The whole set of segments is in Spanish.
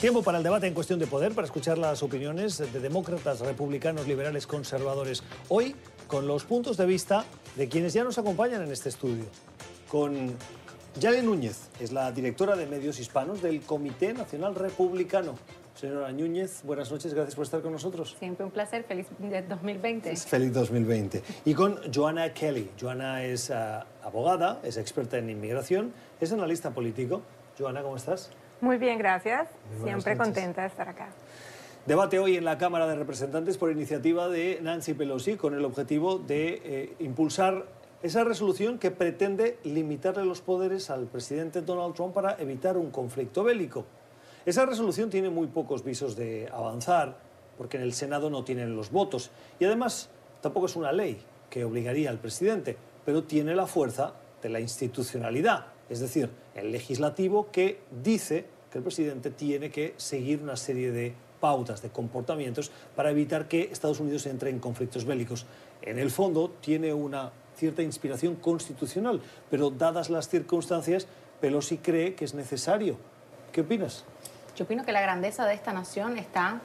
Tiempo para el debate en cuestión de poder, para escuchar las opiniones de demócratas, republicanos, liberales, conservadores. Hoy, con los puntos de vista de quienes ya nos acompañan en este estudio. Con Yale Núñez, es la directora de medios hispanos del Comité Nacional Republicano. Señora Núñez, buenas noches, gracias por estar con nosotros. Siempre un placer, feliz 2020. Feliz 2020. Y con Joanna Kelly. Joanna es uh, abogada, es experta en inmigración, es analista político. Joanna, ¿cómo estás? Muy bien, gracias. Siempre contenta de estar acá. Debate hoy en la Cámara de Representantes por iniciativa de Nancy Pelosi con el objetivo de eh, impulsar esa resolución que pretende limitarle los poderes al presidente Donald Trump para evitar un conflicto bélico. Esa resolución tiene muy pocos visos de avanzar porque en el Senado no tienen los votos y además tampoco es una ley que obligaría al presidente, pero tiene la fuerza de la institucionalidad es decir, el legislativo que dice el presidente tiene que seguir una serie de pautas, de comportamientos para evitar que Estados Unidos entre en conflictos bélicos. En el fondo tiene una cierta inspiración constitucional, pero dadas las circunstancias, Pelosi cree que es necesario. ¿Qué opinas? Yo opino que la grandeza de esta nación está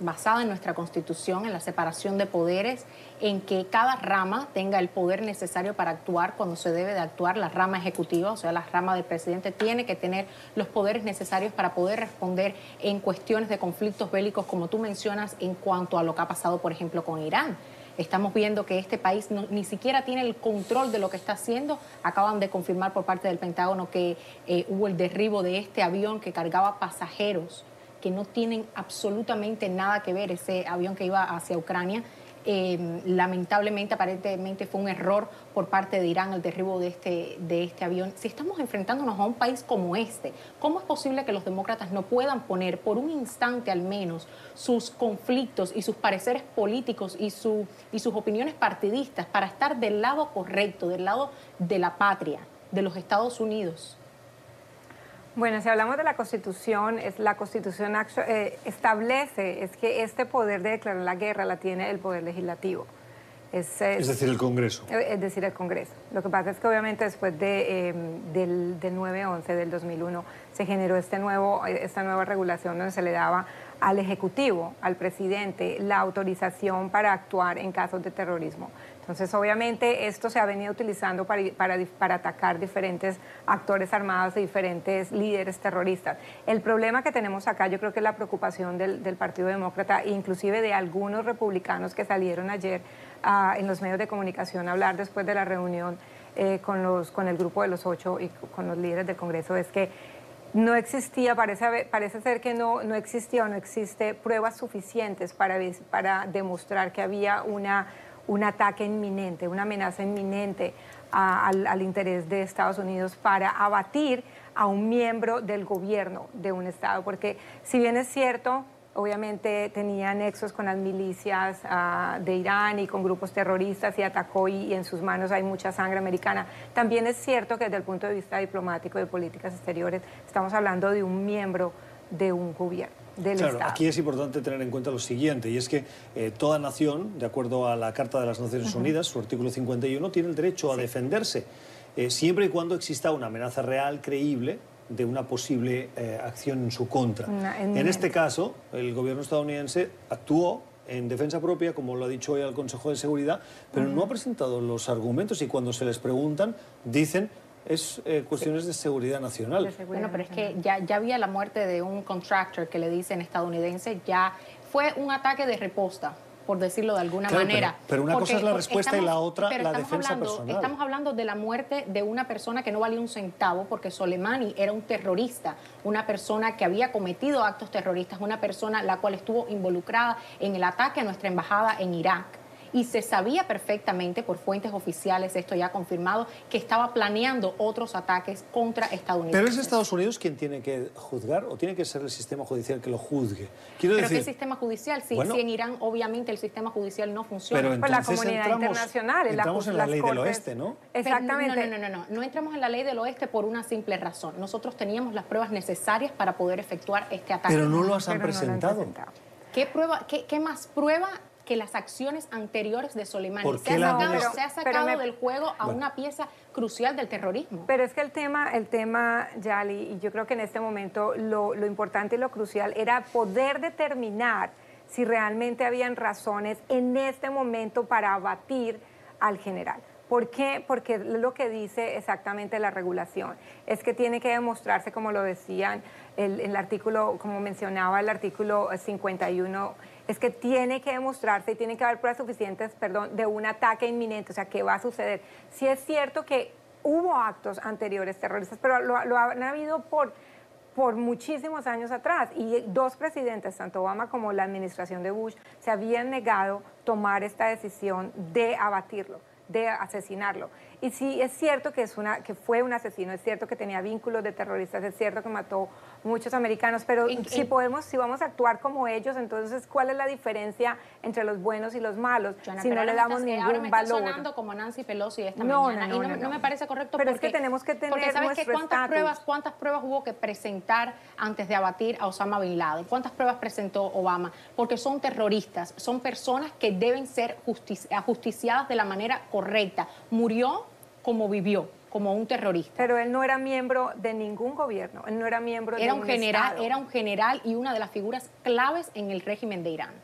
basada en nuestra constitución, en la separación de poderes, en que cada rama tenga el poder necesario para actuar cuando se debe de actuar. La rama ejecutiva, o sea, la rama del presidente, tiene que tener los poderes necesarios para poder responder en cuestiones de conflictos bélicos, como tú mencionas, en cuanto a lo que ha pasado, por ejemplo, con Irán. Estamos viendo que este país ni siquiera tiene el control de lo que está haciendo. Acaban de confirmar por parte del Pentágono que eh, hubo el derribo de este avión que cargaba pasajeros que no tienen absolutamente nada que ver ese avión que iba hacia Ucrania. Em, lamentablemente, aparentemente fue un error por parte de Irán el derribo de este, de este avión. Si estamos enfrentándonos a un país como este, ¿cómo es posible que los demócratas no puedan poner por un instante al menos sus conflictos y sus pareceres políticos y, su, y sus opiniones partidistas para estar del lado correcto, del lado de la patria, de los Estados Unidos? Bueno, si hablamos de la Constitución, es, la Constitución eh, establece es que este poder de declarar la guerra la tiene el Poder Legislativo. Es, decir, el Congreso. Eh, es decir, el Congreso. Lo que pasa es que obviamente después de, eh, del, del 9-11 del 2001 se generó este nuevo, esta nueva regulación donde se le daba al Ejecutivo, al presidente, la autorización para actuar en casos de terrorismo. Entonces, obviamente, esto se ha venido utilizando para, para, atacar diferentes actores armados y diferentes líderes terroristas. El problema que tenemos acá, yo creo que es la preocupación del, Partido Demócrata inclusive de algunos republicanos que salieron ayer ah, en los medios de comunicación a hablar después de la reunión eh, con, los, con el grupo de los ocho y con los líderes del Congreso, es que no existía, parece, parece ser que no, no existía o no existe pruebas suficientes para, para demostrar que había una un ataque inminente, una amenaza inminente al, interés de Estados Unidos para abatir a un miembro del gobierno de un Estado. Porque si bien es cierto, obviamente tenía nexos con las milicias ah, de Irán y con grupos terroristas y atacó y, en sus manos hay mucha sangre americana. También es cierto que desde el punto de vista diplomático y de políticas exteriores estamos hablando de un miembro de un gobierno claro, Aquí es importante tener en cuenta lo siguiente, y es que eh, toda nación, de acuerdo a la Carta de las Naciones Unidas, su artículo 51, tiene el derecho a defenderse, eh, siempre y cuando exista una amenaza real, creíble, de una posible eh, acción en su contra. en, este caso, el gobierno estadounidense actuó en defensa propia, como lo ha dicho hoy al Consejo de Seguridad, pero no ha presentado los argumentos y cuando se les preguntan, dicen es eh, cuestiones de seguridad nacional. bueno, pero es que ya, ya había la muerte de un contractor que le dicen estadounidense, ya fue un ataque de reposta por decirlo de alguna manera. Pero, una cosa es la respuesta y la otra la defensa hablando, personal. Estamos hablando de la muerte de una persona que no valía un centavo porque Soleimani era un terrorista, una persona que había cometido actos terroristas, una persona la cual estuvo involucrada en el ataque a nuestra embajada en Irak y se sabía perfectamente por fuentes oficiales, esto ya confirmado, que estaba planeando otros ataques contra Estados Unidos. Pero es Estados Unidos quien tiene que juzgar o tiene que ser el sistema judicial que lo juzgue. Quiero ¿Pero qué sistema judicial? Si, en Irán obviamente el sistema judicial no funciona. Pero pues la comunidad internacional. Entramos en la ley del oeste, ¿no? Exactamente. no, no, no, no, no. No entramos en la ley del oeste por una simple razón. Nosotros teníamos las pruebas necesarias para poder efectuar este ataque. Pero no lo has presentado. ¿Qué, prueba, qué, ¿Qué más prueba que las acciones anteriores de Soleimani. ¿Por Se ha sacado, se ha sacado me- del juego a Bueno. una pieza crucial del terrorismo. Pero es que el tema, el tema, Yali, y yo creo que en este momento lo, lo importante y lo crucial era poder determinar si realmente habían razones en este momento para abatir al general. ¿Por qué? Porque lo que dice exactamente la regulación es que tiene que demostrarse, como lo decían el, el artículo, como mencionaba el artículo 51, es que tiene que demostrarse y tiene que haber pruebas suficientes, perdón, de un ataque inminente, o sea, ¿qué va a suceder? Si es cierto que hubo actos anteriores terroristas, pero lo, lo han habido por, por muchísimos años atrás. Y dos presidentes, tanto Obama como la administración de Bush, se habían negado tomar esta decisión de abatirlo de asesinarlo. Y sí, es cierto que, es una, que fue un asesino, es cierto que tenía vínculos de terroristas, es cierto que mató muchos americanos, pero si podemos, si vamos a actuar como ellos, entonces, ¿cuál es la diferencia entre los buenos y los malos Joana, si no le damos estás- ningún ahora me está valor? sonando como Nancy Pelosi esta No, mañana no, y no, no, no, no me parece correcto Pero es porque, que tenemos que tener porque sabes que cuántas estatus. pruebas cuántas pruebas hubo que presentar antes de abatir a Osama bin Laden cuántas pruebas presentó Obama porque son terroristas son personas que deben ser justi- ajusticiadas de la manera correcta murió como vivió como un terrorista Pero él no era miembro de ningún gobierno, él no era miembro de era un un general Estado. era un general y una de las figuras claves en el régimen de Irán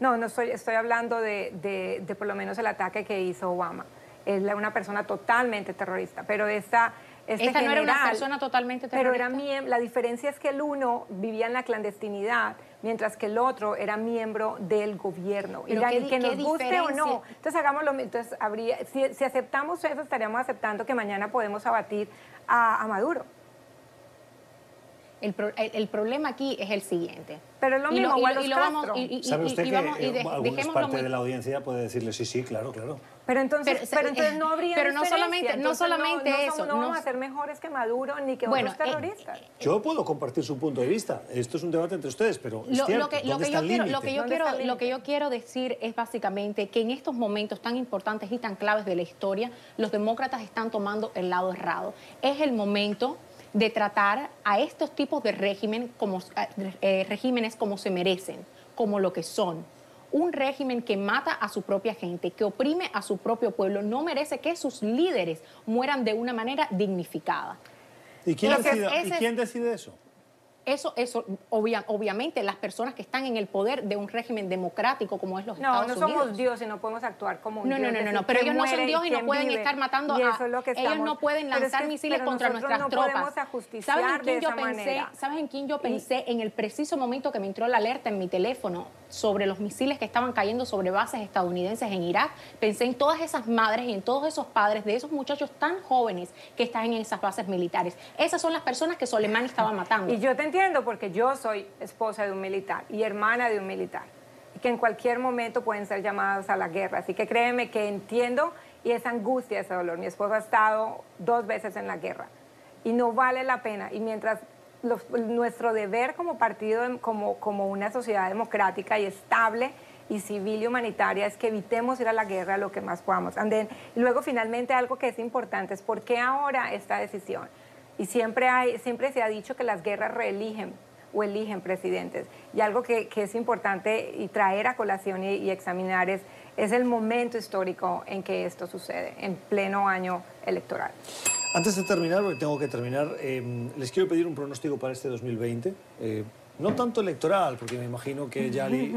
No, no estoy, estoy hablando de, de- de por lo menos el ataque que hizo Obama. Es una persona totalmente terrorista, pero esta... Este Esta no era una general- persona totalmente Pero era terrorista. miem- la diferencia es que el uno vivía en la clandestinidad, mientras que el otro era miembro del gobierno. Pero y qué que nos guste o no. Entonces hagamos lo mi- entonces habría, si, si aceptamos eso, estaríamos aceptando que mañana podemos abatir a, a Maduro. el, pro- el- el problema aquí es el siguiente Pero es lo mismo, y lo vamos y, y- ¿Sabe usted y que vamos- y eh, de- algunas dejémoslo parte muy- de la audiencia puede decirle sí, sí, claro, claro? Pero entonces, Pero, pero, eh, entonces no habría pero no solamente- no solamente no, eso, somos- No, vamos no- a ser mejores que Maduro ni que Bueno, otros eh, terroristas. Yo puedo compartir su punto de vista. Esto es un debate entre ustedes, pero es Lo, cierto. lo que, lo ¿Dónde que está yo el quiero, lo que yo ¿Dónde quiero, lo que yo quiero decir es básicamente que en estos momentos tan importantes y tan claves de la historia, los demócratas están tomando el lado errado. Es el momento de tratar a estos tipos de régimen como, eh, regímenes como se merecen, como lo que son. Un régimen que mata a su propia gente, que oprime a su propio pueblo, no merece que sus líderes mueran de una manera dignificada. ¿Y quién, Ese es- decide, ¿y ese es- quién decide eso? Eso, eso obvia- obviamente, las personas que están en el poder de un régimen democrático como es los No, Estados no somos Unidos. Dios y no podemos actuar como un No, no, Dios. no, no, no, pero ellos no son Dios y no pueden vive. estar matando Y a... eso es lo que ellos estamos- no pueden es lanzar que- misiles contra nuestras no podemos tropas. ajusticiar ¿Saben en quién de yo esa pensé? manera. ¿Sabes en quién yo pensé? En el preciso momento que me entró la alerta en mi teléfono sobre los misiles que estaban cayendo sobre bases estadounidenses en Irak, pensé en todas esas madres y en todos esos padres de esos muchachos tan jóvenes que están en esas bases militares. Esas son las personas que Soleimani estaba matando. Y yo te entiendo porque yo soy esposa de un militar y hermana de un militar. Que en cualquier momento pueden ser llamados a la guerra. Así que créeme que entiendo y esa angustia, ese dolor. Mi esposo ha estado dos veces en la guerra y no vale la pena. Y mientras nuestro deber como partido, como, como una sociedad democrática y estable y civil y humanitaria es que evitemos ir a la guerra lo que más podamos. And y luego finalmente algo que es importante es por qué ahora esta decisión. Y siempre, hay, siempre se ha dicho que las guerras reeligen o eligen presidentes. Y algo que, que es importante y traer a colación y, y examinar es, es el momento histórico en que esto sucede, en pleno año electoral. Antes de terminar, porque tengo que terminar, eh, les quiero pedir un pronóstico para este 2020. eh, no tanto electoral, porque me imagino que Yali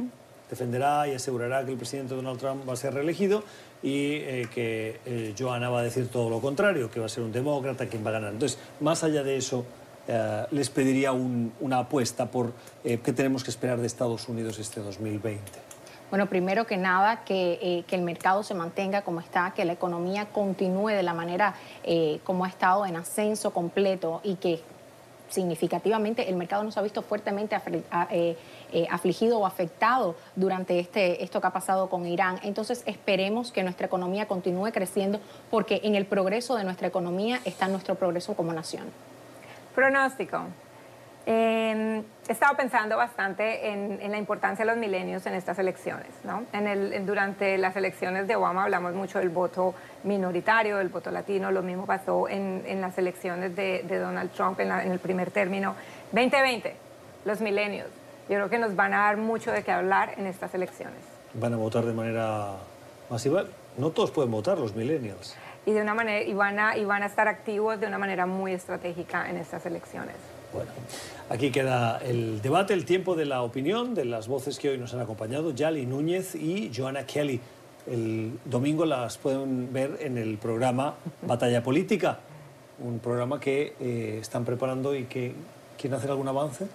defenderá y asegurará que el presidente Donald Trump va a ser reelegido y eh, que eh, Johanna va a decir todo lo contrario, que va a ser un demócrata quien va a ganar. Entonces, más allá de eso, eh, les pediría un- una apuesta por eh, qué tenemos que esperar de Estados Unidos este 2020. Bueno, primero que nada, que, eh, que el mercado se mantenga como está, que la economía continúe de la manera eh, como ha estado en ascenso completo y que significativamente el mercado no se ha visto fuertemente eh, eh, afligido o afectado durante este, esto que ha pasado con Irán. Entonces esperemos que nuestra economía continúe creciendo porque en el progreso de nuestra economía está nuestro progreso como nación. Pronóstico. Eh, he estado pensando bastante en, en la importancia de los milenios en estas elecciones. ¿no? En el, en- durante las elecciones de Obama hablamos mucho del voto minoritario, del voto latino. Lo mismo pasó en, las elecciones de, de Donald Trump en, la- en el primer término. 2020, los milenios. Yo creo que nos van a dar mucho de qué hablar en estas elecciones. van a votar de manera masiva. No todos pueden votar, los millennials. Y, de una manera, y, van a, y van a estar activos de una manera muy estratégica en estas elecciones. Bueno, aquí queda el debate, el tiempo de la opinión de las voces que hoy nos han acompañado, Yali Núñez y Joanna Kelly. El domingo las pueden ver en el programa Batalla Política, un programa que eh, están preparando y que quieren hacer algún avance.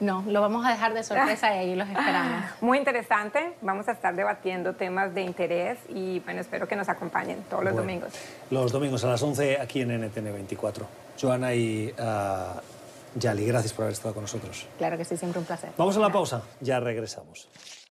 No, lo vamos a dejar de sorpresa y ahí los esperamos. Muy interesante. Vamos a estar debatiendo temas de interés y bueno, espero que nos acompañen todos los Bueno, domingos. Los domingos a las 11 aquí en NTN 24. Joana y ah, Yali, gracias por haber estado con nosotros. Claro que sí, siempre un placer. Vamos a la pausa, ya regresamos.